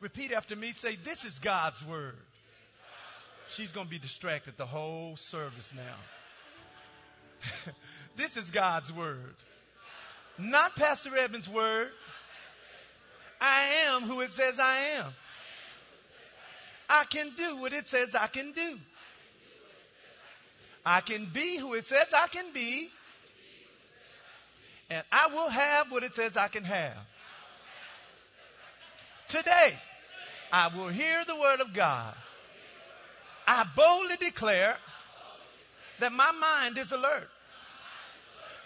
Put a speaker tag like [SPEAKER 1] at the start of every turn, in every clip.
[SPEAKER 1] Repeat after me. Say, This is God's word. She's going to be distracted the whole service now. this is God's word. Not Pastor Evans' word. I am who it says I am. I can do what it says I can do. I can be who it says I can be. And I will have what it says I can have. Today, I will hear the word of God. I boldly declare that my mind is alert.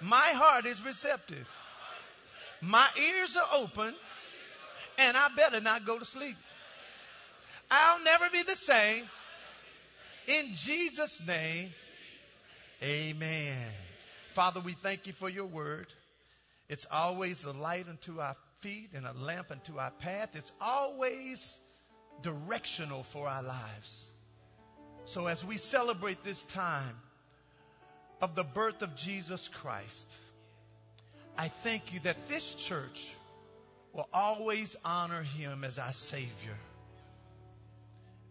[SPEAKER 1] My heart is receptive. My ears are open and I better not go to sleep. I'll never be the same. In Jesus' name, amen. Father, we thank you for your word. It's always a light unto our feet and a lamp unto our path. It's always directional for our lives. So as we celebrate this time of the birth of Jesus Christ, I thank you that this church will always honor him as our Savior.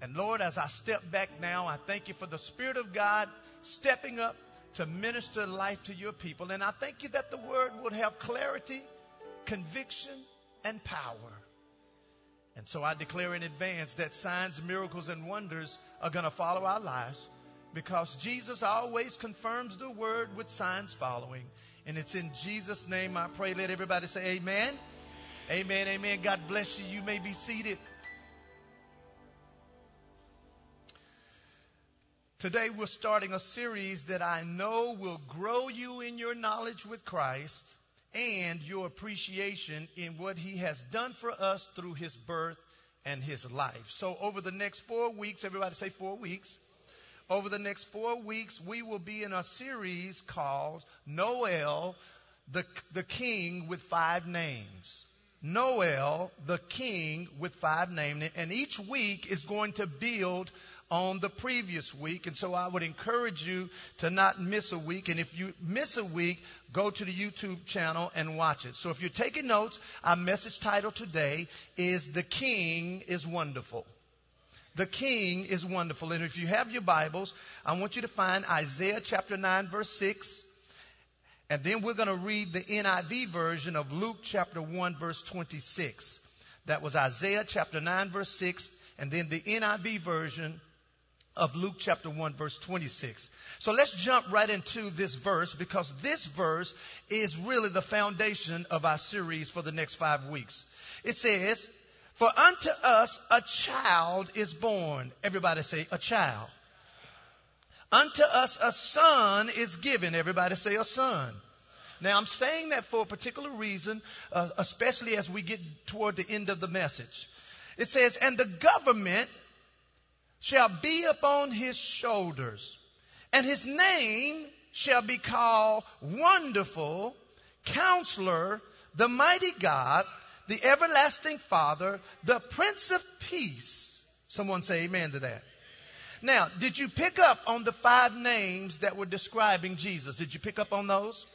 [SPEAKER 1] And Lord, as I step back now, I thank you for the Spirit of God stepping up to minister life to your people. And I thank you that the word would have clarity, conviction, and power. And so I declare in advance that signs, miracles, and wonders are going to follow our lives because Jesus always confirms the word with signs following. And it's in Jesus' name I pray. Let everybody say amen. Amen, amen. God bless you. You may be seated. Today we're starting a series that I know will grow you in your knowledge with Christ and your appreciation in what he has done for us through his birth and his life. So over the next four weeks, everybody say four weeks. Over the next four weeks, we will be in a series called Noel, the, the King with Five Names. Noel, the king with five names. And each week is going to build on the previous week. And so I would encourage you to not miss a week. And if you miss a week, go to the YouTube channel and watch it. So if you're taking notes, our message title today is The King is Wonderful. The King is Wonderful. And if you have your Bibles, I want you to find Isaiah chapter 9 verse 6. And then we're going to read the NIV version of Luke chapter 1 verse 26. That was Isaiah chapter 9 verse 6 and then the NIV version of Luke chapter 1 verse 26. So let's jump right into this verse because this verse is really the foundation of our series for the next five weeks. It says, for unto us a child is born. Everybody say a child. Unto us a son is given. Everybody say a son. Now I'm saying that for a particular reason, uh, especially as we get toward the end of the message. It says, and the government shall be upon his shoulders, and his name shall be called Wonderful, Counselor, the Mighty God, the Everlasting Father, the Prince of Peace. Someone say amen to that. Now, did you pick up on the five names that were describing Jesus? Did you pick up on those?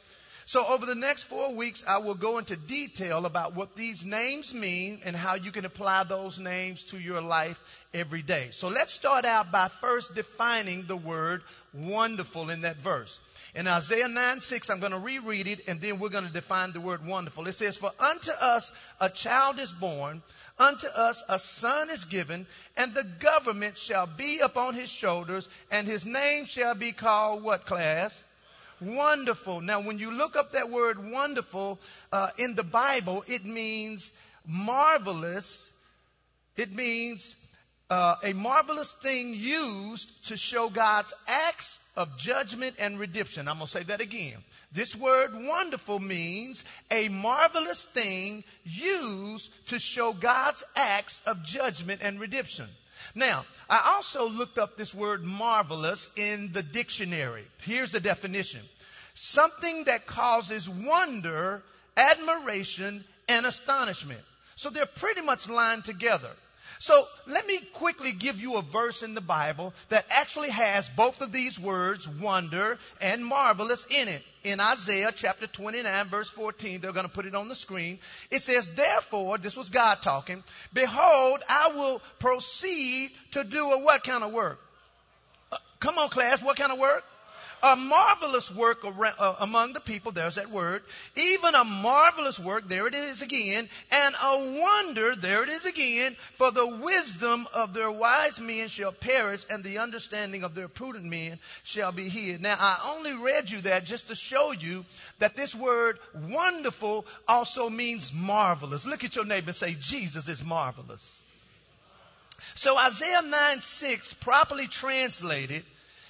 [SPEAKER 1] So over the next four weeks, I will go into detail about what these names mean and how you can apply those names to your life every day. So let's start out by first defining the word wonderful in that verse. In Isaiah 9 6, I'm going to reread it and then we're going to define the word wonderful. It says, For unto us a child is born, unto us a son is given, and the government shall be upon his shoulders, and his name shall be called what class? Wonderful. Now, when you look up that word wonderful uh, in the Bible, it means marvelous. It means uh, a marvelous thing used to show God's acts of judgment and redemption. I'm going to say that again. This word wonderful means a marvelous thing used to show God's acts of judgment and redemption. Now, I also looked up this word marvelous in the dictionary. Here's the definition. Something that causes wonder, admiration, and astonishment. So they're pretty much lined together. So let me quickly give you a verse in the Bible that actually has both of these words, wonder and marvelous, in it. In Isaiah chapter 29 verse 14, they're going to put it on the screen. It says, therefore, this was God talking, behold, I will proceed to do a what kind of work? Uh, come on class, what kind of work? A marvelous work uh, among the people. There's that word. Even a marvelous work. There it is again. And a wonder. There it is again. For the wisdom of their wise men shall perish and the understanding of their prudent men shall be hid. Now I only read you that just to show you that this word wonderful also means marvelous. Look at your neighbor and say, Jesus is marvelous. So Isaiah 9 6 properly translated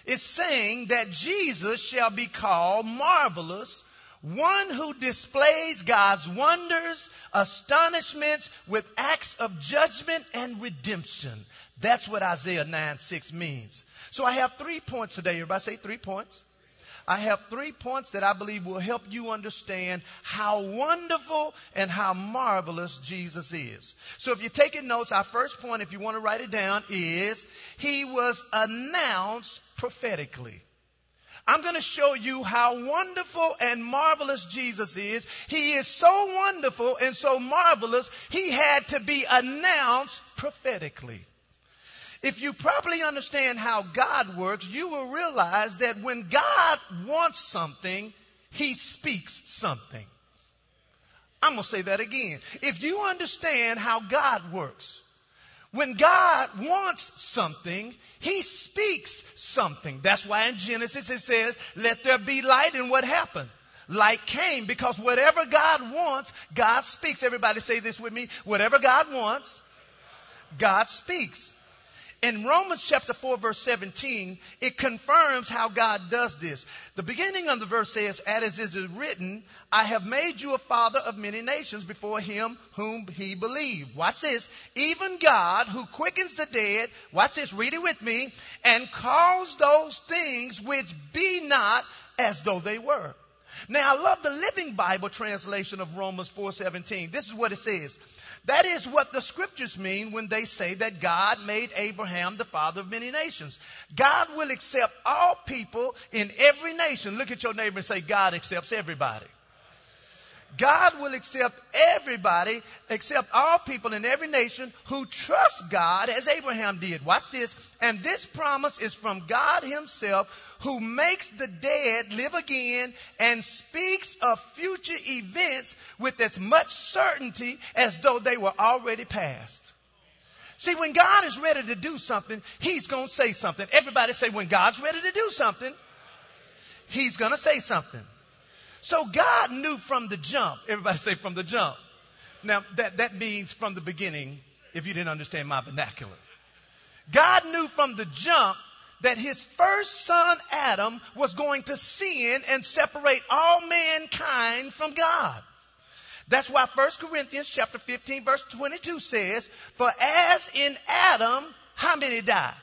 [SPEAKER 1] is saying that Jesus shall be called marvelous, one who displays God's wonders, astonishments with acts of judgment and redemption. That's what Isaiah 9 6 means. So I have three points today. Everybody say three points. I have three points that I believe will help you understand how wonderful and how marvelous Jesus is. So if you're taking notes, our first point, if you want to write it down, is He was announced prophetically. I'm going to show you how wonderful and marvelous Jesus is. He is so wonderful and so marvelous, He had to be announced prophetically. If you properly understand how God works, you will realize that when God wants something, He speaks something. I'm going to say that again. If you understand how God works, when God wants something, He speaks something. That's why in Genesis it says, let there be light and what happened? Light came because whatever God wants, God speaks. Everybody say this with me. Whatever God wants, God speaks. In Romans chapter 4 verse 17, it confirms how God does this. The beginning of the verse says, as is written, I have made you a father of many nations before him whom he believed. Watch this. Even God who quickens the dead, watch this, read it with me, and calls those things which be not as though they were. Now I love the Living Bible translation of Romans 4:17. This is what it says. That is what the scriptures mean when they say that God made Abraham the father of many nations. God will accept all people in every nation. Look at your neighbor and say, God accepts everybody. God will accept everybody, accept all people in every nation who trust God as Abraham did. Watch this. And this promise is from God himself who makes the dead live again and speaks of future events with as much certainty as though they were already past. See, when God is ready to do something, He's going to say something. Everybody say, when God's ready to do something, He's going to say something. So God knew from the jump. Everybody say from the jump. Now that, that means from the beginning, if you didn't understand my vernacular. God knew from the jump that his first son Adam was going to sin and separate all mankind from God. That's why 1 Corinthians chapter 15 verse 22 says, for as in Adam, how many died?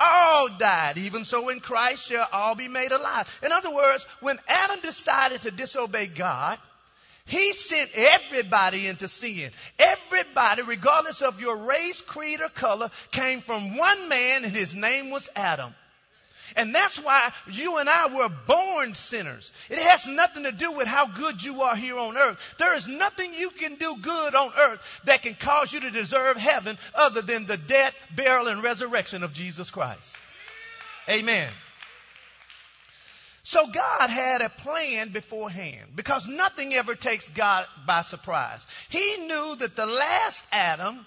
[SPEAKER 1] All died. Even so in Christ shall all be made alive. In other words, when Adam decided to disobey God, he sent everybody into sin. Everybody, regardless of your race, creed, or color, came from one man and his name was Adam. And that's why you and I were born sinners. It has nothing to do with how good you are here on earth. There is nothing you can do good on earth that can cause you to deserve heaven other than the death, burial, and resurrection of Jesus Christ. Amen. So God had a plan beforehand because nothing ever takes God by surprise. He knew that the last Adam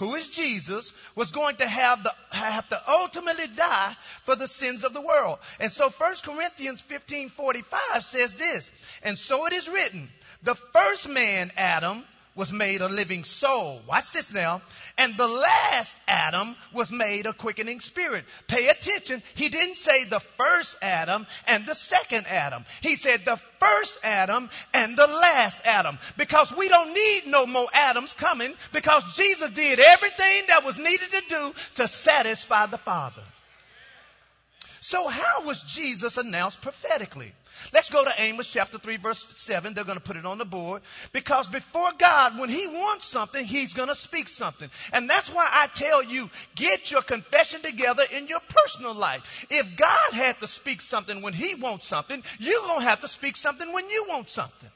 [SPEAKER 1] who is Jesus, was going to have, the, have to ultimately die for the sins of the world. And so 1 Corinthians 15 45 says this, and so it is written, the first man, Adam, was made a living soul. Watch this now. And the last Adam was made a quickening spirit. Pay attention. He didn't say the first Adam and the second Adam. He said the first Adam and the last Adam. Because we don't need no more Adams coming because Jesus did everything that was needed to do to satisfy the Father. So how was Jesus announced prophetically? Let's go to Amos chapter 3 verse 7. They're going to put it on the board. Because before God, when He wants something, He's going to speak something. And that's why I tell you, get your confession together in your personal life. If God had to speak something when He wants something, you're going to have to speak something when you want something.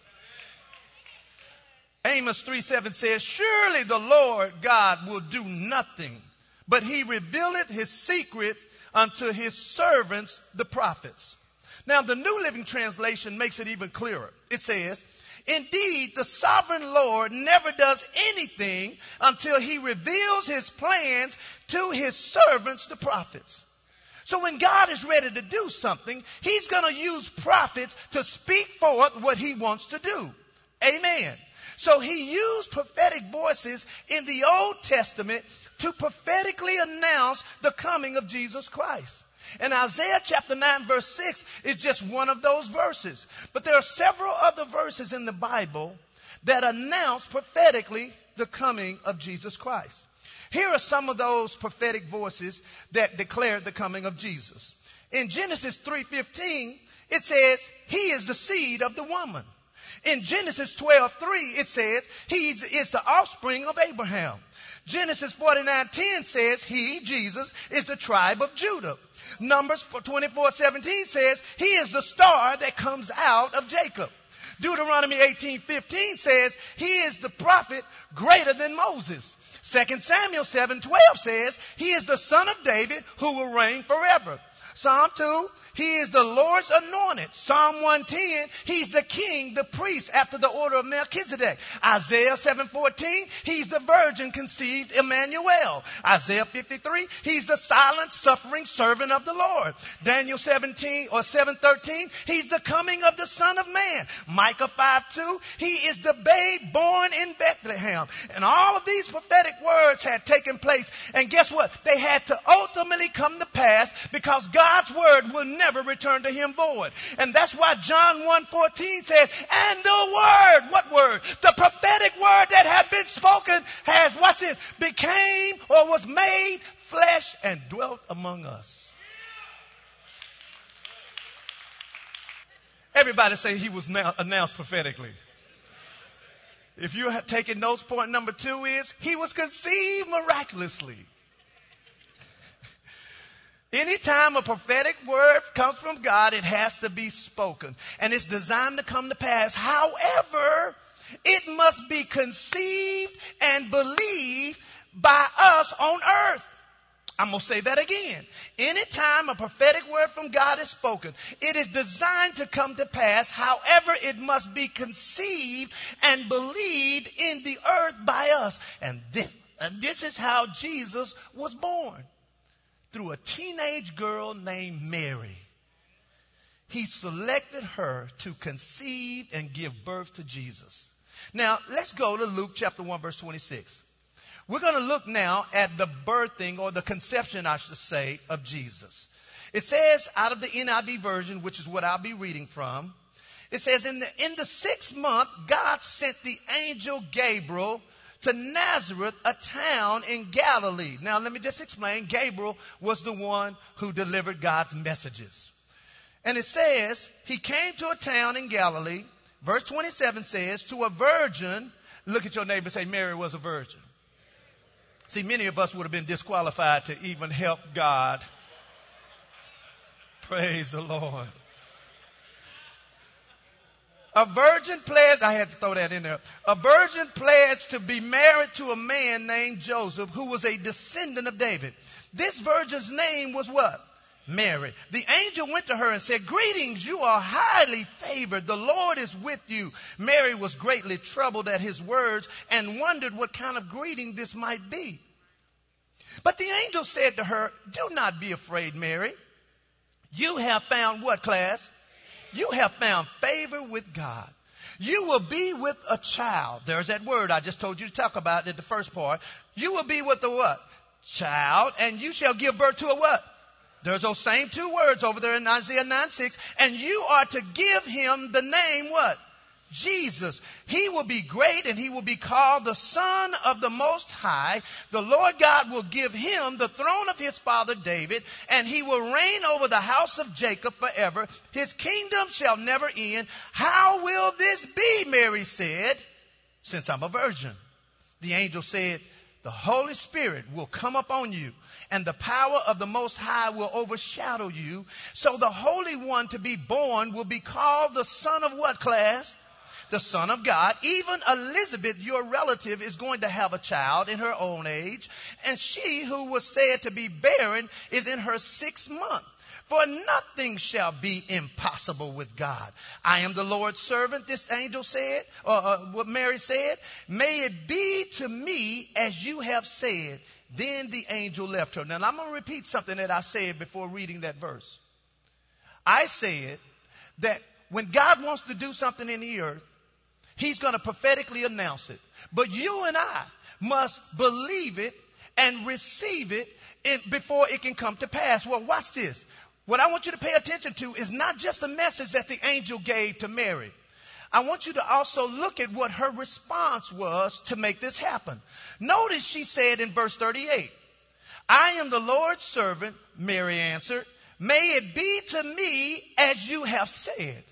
[SPEAKER 1] Amos 3 7 says, Surely the Lord God will do nothing, but he revealeth his secret unto his servants, the prophets. Now, the New Living Translation makes it even clearer. It says, Indeed, the sovereign Lord never does anything until he reveals his plans to his servants, the prophets. So when God is ready to do something, he's going to use prophets to speak forth what he wants to do. Amen. So he used prophetic voices in the Old Testament to prophetically announce the coming of Jesus Christ. And Isaiah chapter 9 verse 6 is just one of those verses. But there are several other verses in the Bible that announce prophetically the coming of Jesus Christ. Here are some of those prophetic voices that declare the coming of Jesus. In Genesis 3:15, it says, "He is the seed of the woman." In Genesis 12, 3, it says, He is the offspring of Abraham. Genesis 49, 10 says, He, Jesus, is the tribe of Judah. Numbers 24, 17 says, He is the star that comes out of Jacob. Deuteronomy 18, 15 says, He is the prophet greater than Moses. 2 Samuel 7, 12 says, He is the son of David who will reign forever. Psalm 2, he is the Lord's anointed. Psalm 110, he's the king, the priest after the order of Melchizedek. Isaiah 7:14, he's the virgin conceived Emmanuel. Isaiah 53, he's the silent suffering servant of the Lord. Daniel 17 or 7:13, he's the coming of the son of man. Micah 5:2, he is the babe born in Bethlehem. And all of these prophetic words had taken place. And guess what? They had to ultimately come to pass because God's word will never return to him void. And that's why John 1.14 says, and the word, what word? The prophetic word that had been spoken has, what's this? Became or was made flesh and dwelt among us. Everybody say he was now announced prophetically. If you're taking notes, point number two is he was conceived miraculously. Anytime a prophetic word comes from God, it has to be spoken. And it's designed to come to pass. However, it must be conceived and believed by us on earth. I'm going to say that again. Anytime a prophetic word from God is spoken, it is designed to come to pass. However, it must be conceived and believed in the earth by us. And this, and this is how Jesus was born through a teenage girl named Mary. He selected her to conceive and give birth to Jesus. Now, let's go to Luke chapter 1 verse 26. We're going to look now at the birthing or the conception, I should say, of Jesus. It says out of the NIV version, which is what I'll be reading from, it says, in the, in the sixth month, God sent the angel Gabriel to Nazareth, a town in Galilee. Now, let me just explain. Gabriel was the one who delivered God's messages. And it says, he came to a town in Galilee. Verse 27 says, to a virgin. Look at your neighbor say, Mary was a virgin. See, many of us would have been disqualified to even help God. Praise the Lord. A virgin pledged, I had to throw that in there. A virgin pledged to be married to a man named Joseph who was a descendant of David. This virgin's name was what? Mary. The angel went to her and said, Greetings, you are highly favored. The Lord is with you. Mary was greatly troubled at his words and wondered what kind of greeting this might be. But the angel said to her, Do not be afraid, Mary. You have found what class? You have found favor with God. You will be with a child. There's that word I just told you to talk about in the first part. You will be with a what? Child, and you shall give birth to a what? There's those same two words over there in Isaiah 9 6. And you are to give him the name what? Jesus. He will be great and he will be called the Son of the Most High. The Lord God will give him the throne of his father David and he will reign over the house of Jacob forever. His kingdom shall never end. How will this be? Mary said, since I'm a virgin. The angel said, the Holy Spirit will come upon you and the power of the Most High will overshadow you. So the Holy One to be born will be called the Son of what class? The Son of God. Even Elizabeth, your relative, is going to have a child in her own age. And she who was said to be barren is in her sixth month. For nothing shall be impossible with God. I am the Lord's servant, this angel said, or uh, what Mary said. May it be to me as you have said. Then the angel left her. Now I'm going to repeat something that I said before reading that verse. I said that when God wants to do something in the earth, He's going to prophetically announce it. But you and I must believe it and receive it in, before it can come to pass. Well, watch this. What I want you to pay attention to is not just the message that the angel gave to Mary. I want you to also look at what her response was to make this happen. Notice she said in verse 38, I am the Lord's servant, Mary answered. May it be to me as you have said.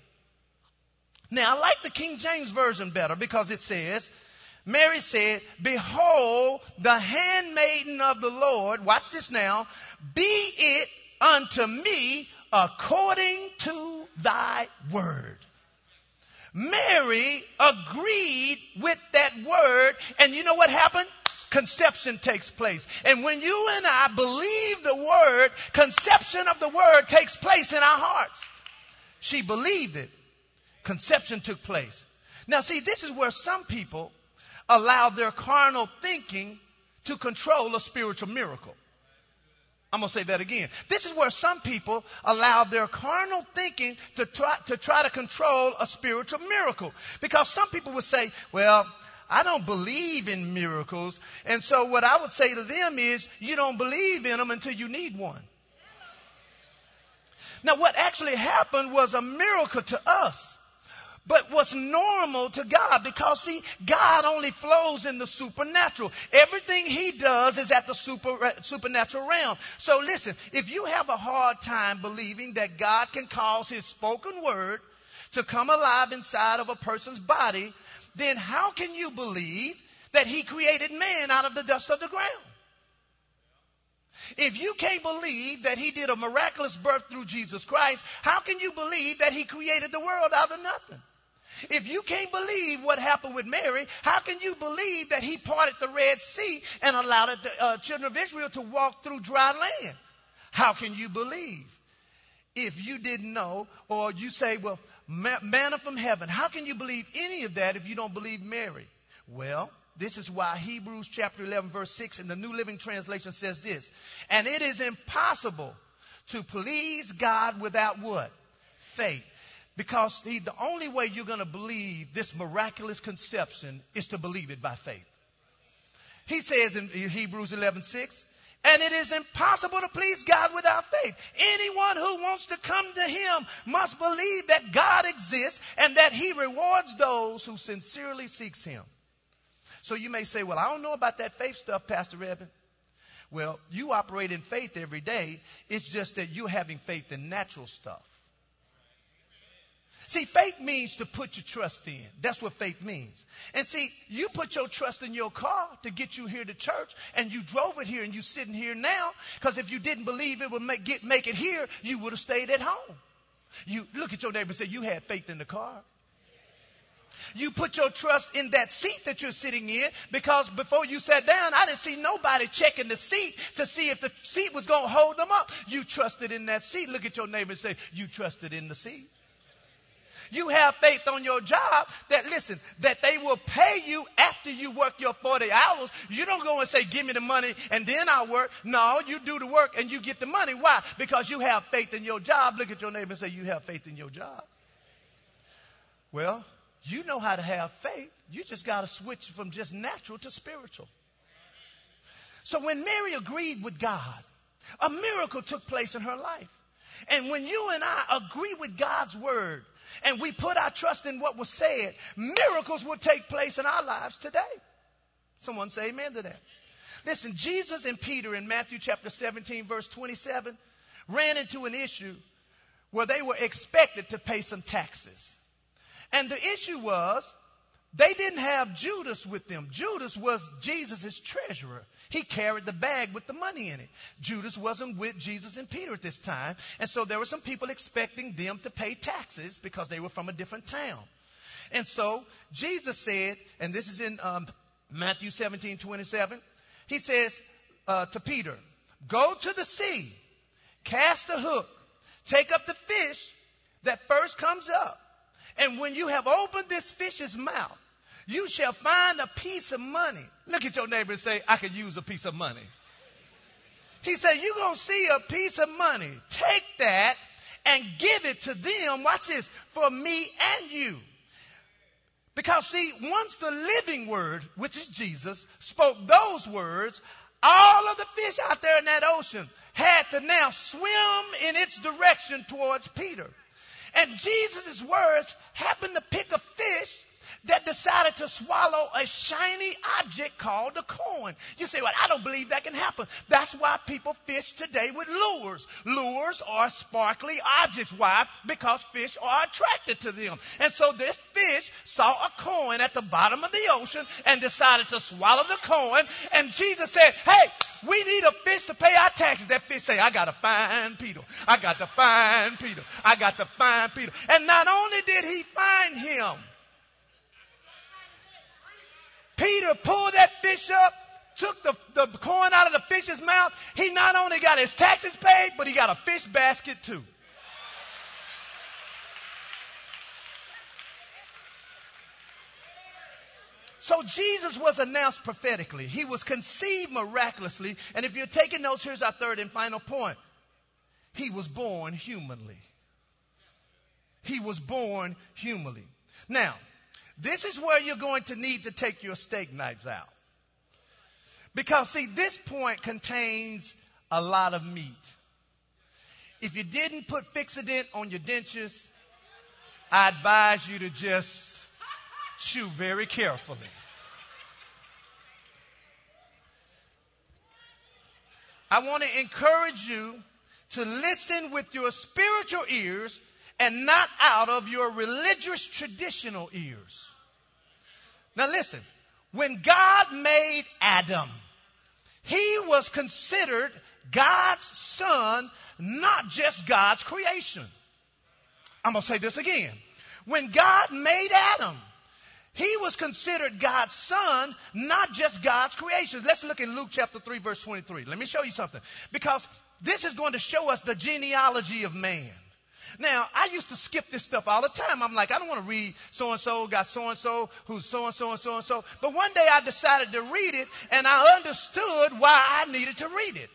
[SPEAKER 1] Now, I like the King James Version better because it says, Mary said, Behold, the handmaiden of the Lord, watch this now, be it unto me according to thy word. Mary agreed with that word, and you know what happened? Conception takes place. And when you and I believe the word, conception of the word takes place in our hearts. She believed it conception took place. Now, see, this is where some people allow their carnal thinking to control a spiritual miracle. I'm going to say that again. This is where some people allow their carnal thinking to try, to try to control a spiritual miracle. Because some people would say, well, I don't believe in miracles. And so what I would say to them is, you don't believe in them until you need one. Now what actually happened was a miracle to us but what's normal to God because see, God only flows in the supernatural. Everything He does is at the super, uh, supernatural realm. So listen, if you have a hard time believing that God can cause His spoken word to come alive inside of a person's body, then how can you believe that He created man out of the dust of the ground? If you can't believe that he did a miraculous birth through Jesus Christ, how can you believe that he created the world out of nothing? If you can't believe what happened with Mary, how can you believe that he parted the Red Sea and allowed the uh, children of Israel to walk through dry land? How can you believe? If you didn't know, or you say, well, manna from heaven, how can you believe any of that if you don't believe Mary? Well, this is why Hebrews chapter 11 verse 6 in the New Living Translation says this. And it is impossible to please God without what? Faith. Because the only way you're going to believe this miraculous conception is to believe it by faith. He says in Hebrews 11:6, and it is impossible to please God without faith. Anyone who wants to come to Him must believe that God exists and that He rewards those who sincerely seeks Him. So you may say, well, I don't know about that faith stuff, Pastor Evan. Well, you operate in faith every day. It's just that you're having faith in natural stuff. See, faith means to put your trust in. That's what faith means. And see, you put your trust in your car to get you here to church, and you drove it here, and you sitting here now. Because if you didn't believe it would make, get, make it here, you would have stayed at home. You look at your neighbor and say, "You had faith in the car." You put your trust in that seat that you're sitting in because before you sat down, I didn't see nobody checking the seat to see if the seat was going to hold them up. You trusted in that seat. Look at your neighbor and say, You trusted in the seat. You have faith on your job that, listen, that they will pay you after you work your 40 hours. You don't go and say, give me the money and then I'll work. No, you do the work and you get the money. Why? Because you have faith in your job. Look at your neighbor and say, you have faith in your job. Well, you know how to have faith. You just got to switch from just natural to spiritual. So when Mary agreed with God, a miracle took place in her life. And when you and I agree with God's word, and we put our trust in what was said, miracles will take place in our lives today. Someone say amen to that. Listen, Jesus and Peter in Matthew chapter 17 verse 27 ran into an issue where they were expected to pay some taxes. And the issue was they didn't have Judas with them. Judas was Jesus' treasurer. He carried the bag with the money in it. Judas wasn't with Jesus and Peter at this time. And so there were some people expecting them to pay taxes because they were from a different town. And so Jesus said, and this is in um, Matthew 17, 27, he says uh, to Peter, Go to the sea, cast a hook, take up the fish that first comes up. And when you have opened this fish's mouth, you shall find a piece of money. Look at your neighbor and say, I could use a piece of money. He said, You're going to see a piece of money. Take that and give it to them. Watch this for me and you. Because, see, once the living word, which is Jesus, spoke those words, all of the fish out there in that ocean had to now swim in its direction towards Peter. And Jesus' words happened to pick a fish that decided to swallow a shiny object called a coin. You say, well, I don't believe that can happen. That's why people fish today with lures. Lures are sparkly objects. Why? Because fish are attracted to them. And so this fish saw a coin at the bottom of the ocean and decided to swallow the coin. And Jesus said, hey, we need a fish to pay our taxes. That fish say, I got to find Peter. I got to find Peter. I got to find Peter. And not only did he find him, Peter pulled that fish up, took the, the coin out of the fish's mouth. He not only got his taxes paid, but he got a fish basket too. So Jesus was announced prophetically. He was conceived miraculously. And if you're taking notes, here's our third and final point. He was born humanly. He was born humanly. Now, this is where you're going to need to take your steak knives out. Because, see, this point contains a lot of meat. If you didn't put Fixodent on your dentures, I advise you to just chew very carefully. I want to encourage you to listen with your spiritual ears and not out of your religious traditional ears. Now listen, when God made Adam, he was considered God's son, not just God's creation. I'm going to say this again. When God made Adam, he was considered God's son, not just God's creation. Let's look in Luke chapter 3 verse 23. Let me show you something. Because this is going to show us the genealogy of man. Now, I used to skip this stuff all the time. I'm like, I don't want to read so and so, got so and so, who's so and so and so and so. But one day I decided to read it and I understood why I needed to read it.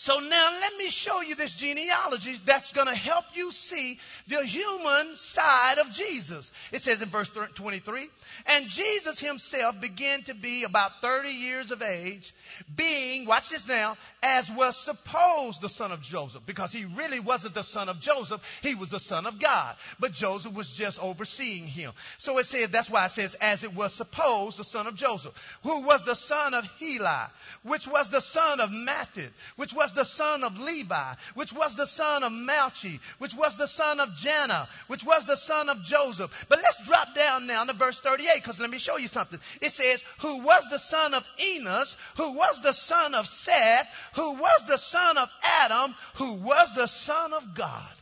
[SPEAKER 1] So now let me show you this genealogy that's going to help you see the human side of Jesus. It says in verse 23, and Jesus himself began to be about 30 years of age, being, watch this now, as was supposed the son of Joseph, because he really wasn't the son of Joseph, he was the son of God. But Joseph was just overseeing him. So it says, that's why it says, as it was supposed the son of Joseph, who was the son of Heli, which was the son of Matthat, which was was the son of Levi, which was the son of Melchi, which was the son of Janna, which was the son of Joseph. But let's drop down now to verse 38 because let me show you something. It says, who was the son of Enos, who was the son of Seth, who was the son of Adam, who was the son of God.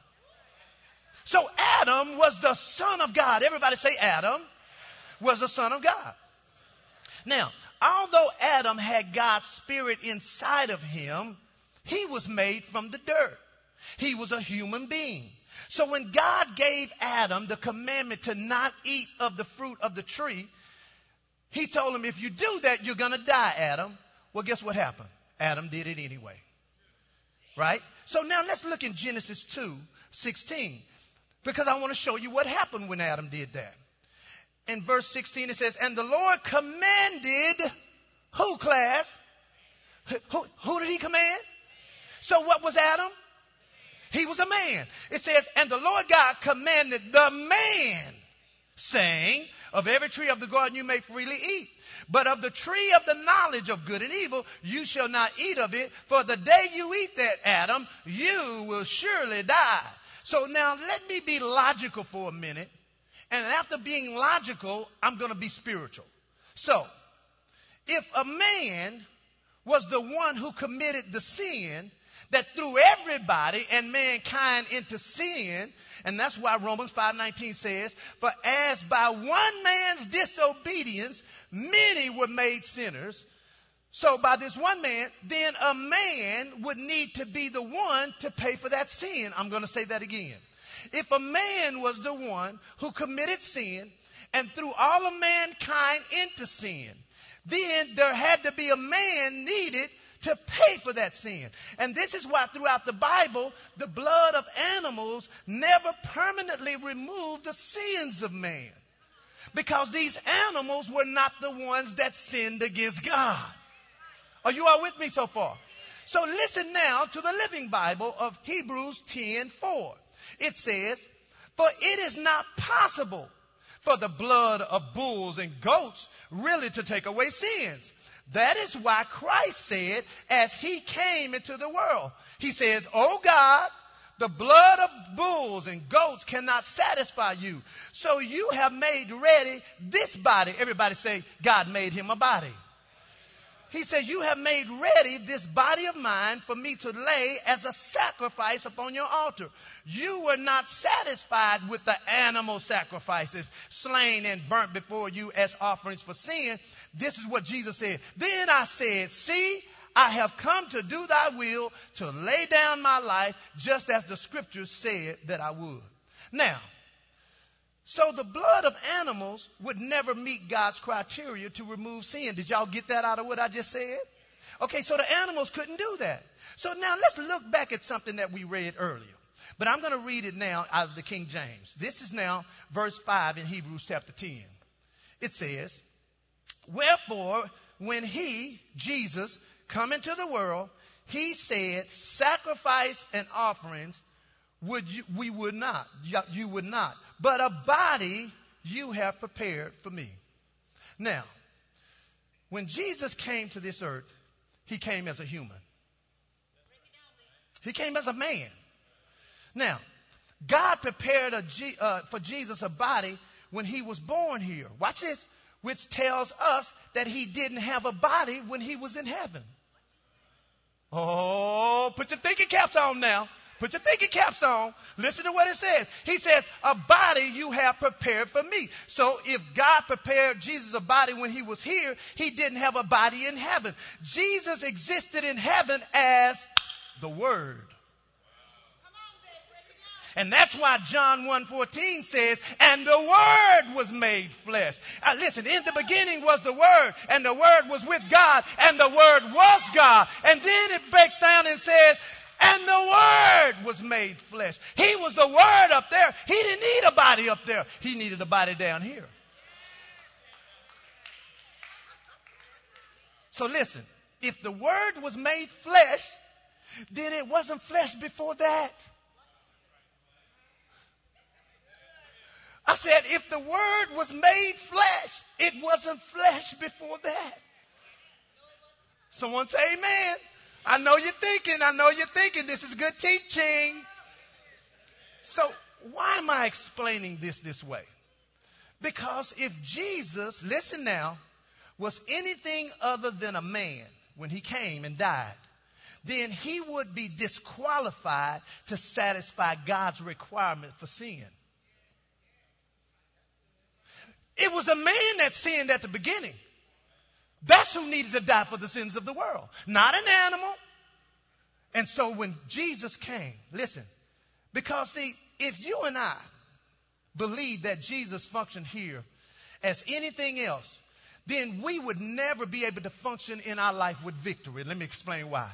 [SPEAKER 1] So Adam was the son of God. Everybody say Adam was the son of God. Now, although Adam had God's spirit inside of him, he was made from the dirt. He was a human being. So when God gave Adam the commandment to not eat of the fruit of the tree, he told him, if you do that, you're going to die, Adam. Well, guess what happened? Adam did it anyway. Right? So now let's look in Genesis 2, 16. Because I want to show you what happened when Adam did that. In verse 16 it says, and the Lord commanded, who class? Who, who did he command? So what was Adam? He was a man. It says, and the Lord God commanded the man, saying, of every tree of the garden you may freely eat. But of the tree of the knowledge of good and evil, you shall not eat of it, for the day you eat that, Adam, you will surely die. So now let me be logical for a minute. And after being logical, I'm going to be spiritual. So, if a man was the one who committed the sin that threw everybody and mankind into sin, and that's why Romans 5:19 says, "For as by one man's disobedience many were made sinners, so by this one man, then a man would need to be the one to pay for that sin." I'm going to say that again. If a man was the one who committed sin and threw all of mankind into sin, then there had to be a man needed to pay for that sin. And this is why throughout the Bible, the blood of animals never permanently removed the sins of man. Because these animals were not the ones that sinned against God. Are you all with me so far? So listen now to the Living Bible of Hebrews 10 4. It says, For it is not possible for the blood of bulls and goats really to take away sins. That is why Christ said, as he came into the world, he says, Oh God, the blood of bulls and goats cannot satisfy you. So you have made ready this body. Everybody say, God made him a body. He says, You have made ready this body of mine for me to lay as a sacrifice upon your altar. You were not satisfied with the animal sacrifices slain and burnt before you as offerings for sin. This is what Jesus said. Then I said, See, I have come to do thy will, to lay down my life, just as the scriptures said that I would. Now, so the blood of animals would never meet God's criteria to remove sin. Did y'all get that out of what I just said? Okay, so the animals couldn't do that. So now let's look back at something that we read earlier. But I'm going to read it now out of the King James. This is now verse 5 in Hebrews chapter 10. It says, Wherefore, when he, Jesus, come into the world, he said, Sacrifice and offerings would you, we would not. You would not. But a body you have prepared for me. Now, when Jesus came to this earth, he came as a human. He came as a man. Now, God prepared a, uh, for Jesus a body when he was born here. Watch this, which tells us that he didn't have a body when he was in heaven. Oh, put your thinking caps on now. Put your thinking caps on. Listen to what it says. He says, a body you have prepared for me. So if God prepared Jesus a body when he was here, he didn't have a body in heaven. Jesus existed in heaven as the Word. And that's why John 1.14 says, and the Word was made flesh. Uh, listen, in the beginning was the Word, and the Word was with God, and the Word was God. And then it breaks down and says, and the Word was made flesh. He was the Word up there. He didn't need a body up there. He needed a body down here. So listen, if the Word was made flesh, then it wasn't flesh before that. I said, if the Word was made flesh, it wasn't flesh before that. Someone say amen. I know you're thinking, I know you're thinking this is good teaching. So why am I explaining this this way? Because if Jesus, listen now, was anything other than a man when he came and died, then he would be disqualified to satisfy God's requirement for sin. It was a man that sinned at the beginning. That's who needed to die for the sins of the world, not an animal. And so when Jesus came, listen, because see, if you and I believe that Jesus functioned here as anything else, then we would never be able to function in our life with victory. Let me explain why.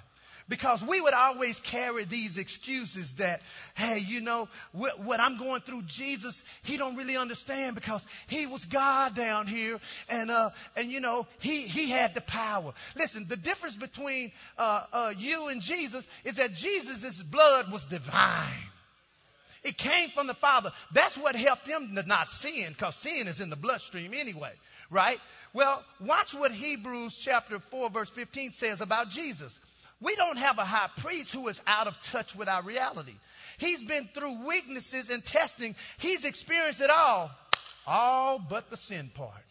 [SPEAKER 1] Because we would always carry these excuses that, hey, you know, what, what, I'm going through, Jesus, he don't really understand because he was God down here and, uh, and you know, he, he had the power. Listen, the difference between, uh, uh, you and Jesus is that Jesus' blood was divine. It came from the Father. That's what helped him to not sin because sin is in the bloodstream anyway, right? Well, watch what Hebrews chapter 4 verse 15 says about Jesus. We don't have a high priest who is out of touch with our reality. He's been through weaknesses and testing. He's experienced it all, all but the sin part.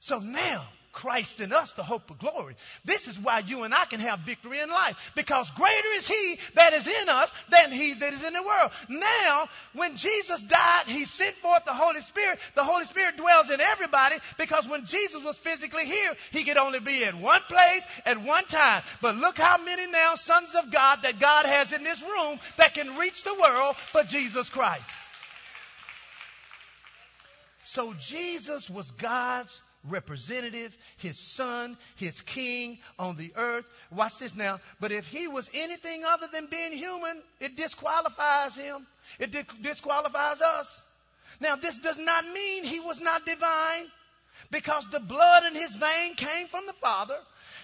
[SPEAKER 1] So now, Christ in us, the hope of glory. This is why you and I can have victory in life. Because greater is He that is in us than He that is in the world. Now, when Jesus died, He sent forth the Holy Spirit. The Holy Spirit dwells in everybody because when Jesus was physically here, He could only be in one place at one time. But look how many now sons of God that God has in this room that can reach the world for Jesus Christ. So Jesus was God's representative, his son, his king on the earth. Watch this now. But if he was anything other than being human, it disqualifies him. It disqualifies us. Now, this does not mean he was not divine because the blood in his vein came from the Father.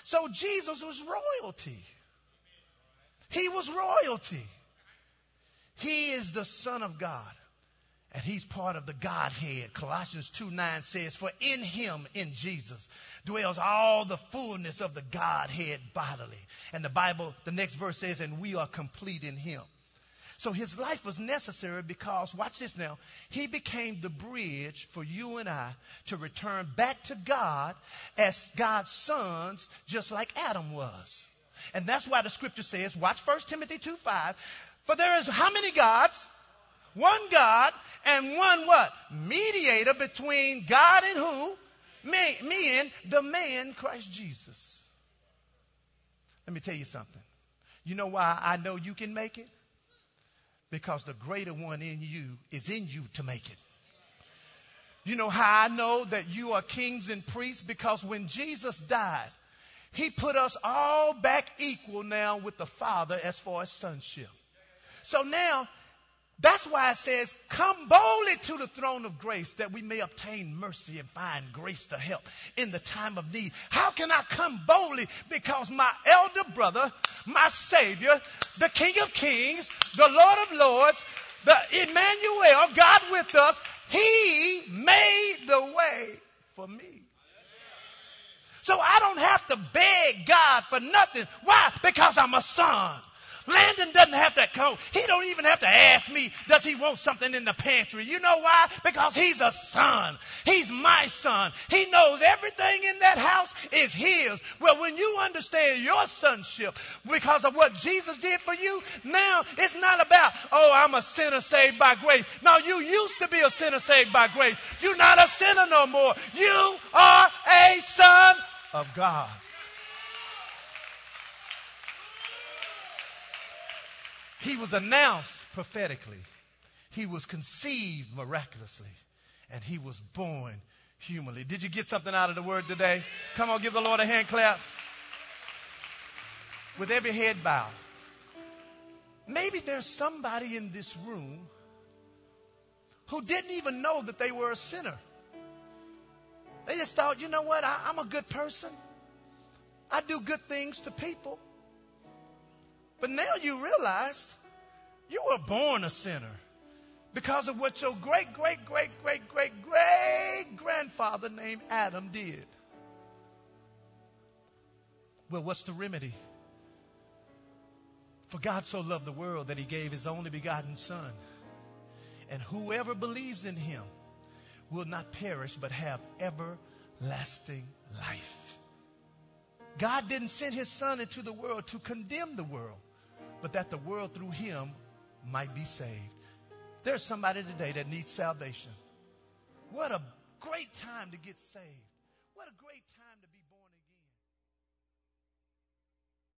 [SPEAKER 1] So Jesus was royalty. He was royalty. He is the Son of God. And he's part of the Godhead. Colossians 2 9 says, For in him, in Jesus, dwells all the fullness of the Godhead bodily. And the Bible, the next verse says, And we are complete in him. So his life was necessary because, watch this now, he became the bridge for you and I to return back to God as God's sons, just like Adam was. And that's why the scripture says, watch 1 Timothy 2 5, for there is how many gods? One God and one what? Mediator between God and who? Me, me and the man Christ Jesus. Let me tell you something. You know why I know you can make it? Because the greater one in you is in you to make it. You know how I know that you are kings and priests? Because when Jesus died, he put us all back equal now with the Father as far as sonship. So now that's why it says, come boldly to the throne of grace that we may obtain mercy and find grace to help in the time of need. How can I come boldly? Because my elder brother, my savior, the king of kings, the lord of lords, the Emmanuel, God with us, he made the way for me. So I don't have to beg God for nothing. Why? Because I'm a son. Landon doesn't have to come. He don't even have to ask me, does he want something in the pantry? You know why? Because he's a son. He's my son. He knows everything in that house is his. Well, when you understand your sonship because of what Jesus did for you, now it's not about, oh, I'm a sinner saved by grace. No, you used to be a sinner saved by grace. You're not a sinner no more. You are a son of God. He was announced prophetically. He was conceived miraculously. And he was born humanly. Did you get something out of the word today? Come on, give the Lord a hand clap. With every head bowed. Maybe there's somebody in this room who didn't even know that they were a sinner. They just thought, you know what? I, am a good person. I do good things to people. But now you realize you were born a sinner because of what your great, great, great, great, great, great grandfather named Adam did. Well, what's the remedy? For God so loved the world that he gave his only begotten Son. And whoever believes in him will not perish but have everlasting life. God didn't send his Son into the world to condemn the world, but that the world through him might be saved. There's somebody today that needs salvation. What a great time to get saved. What a great time.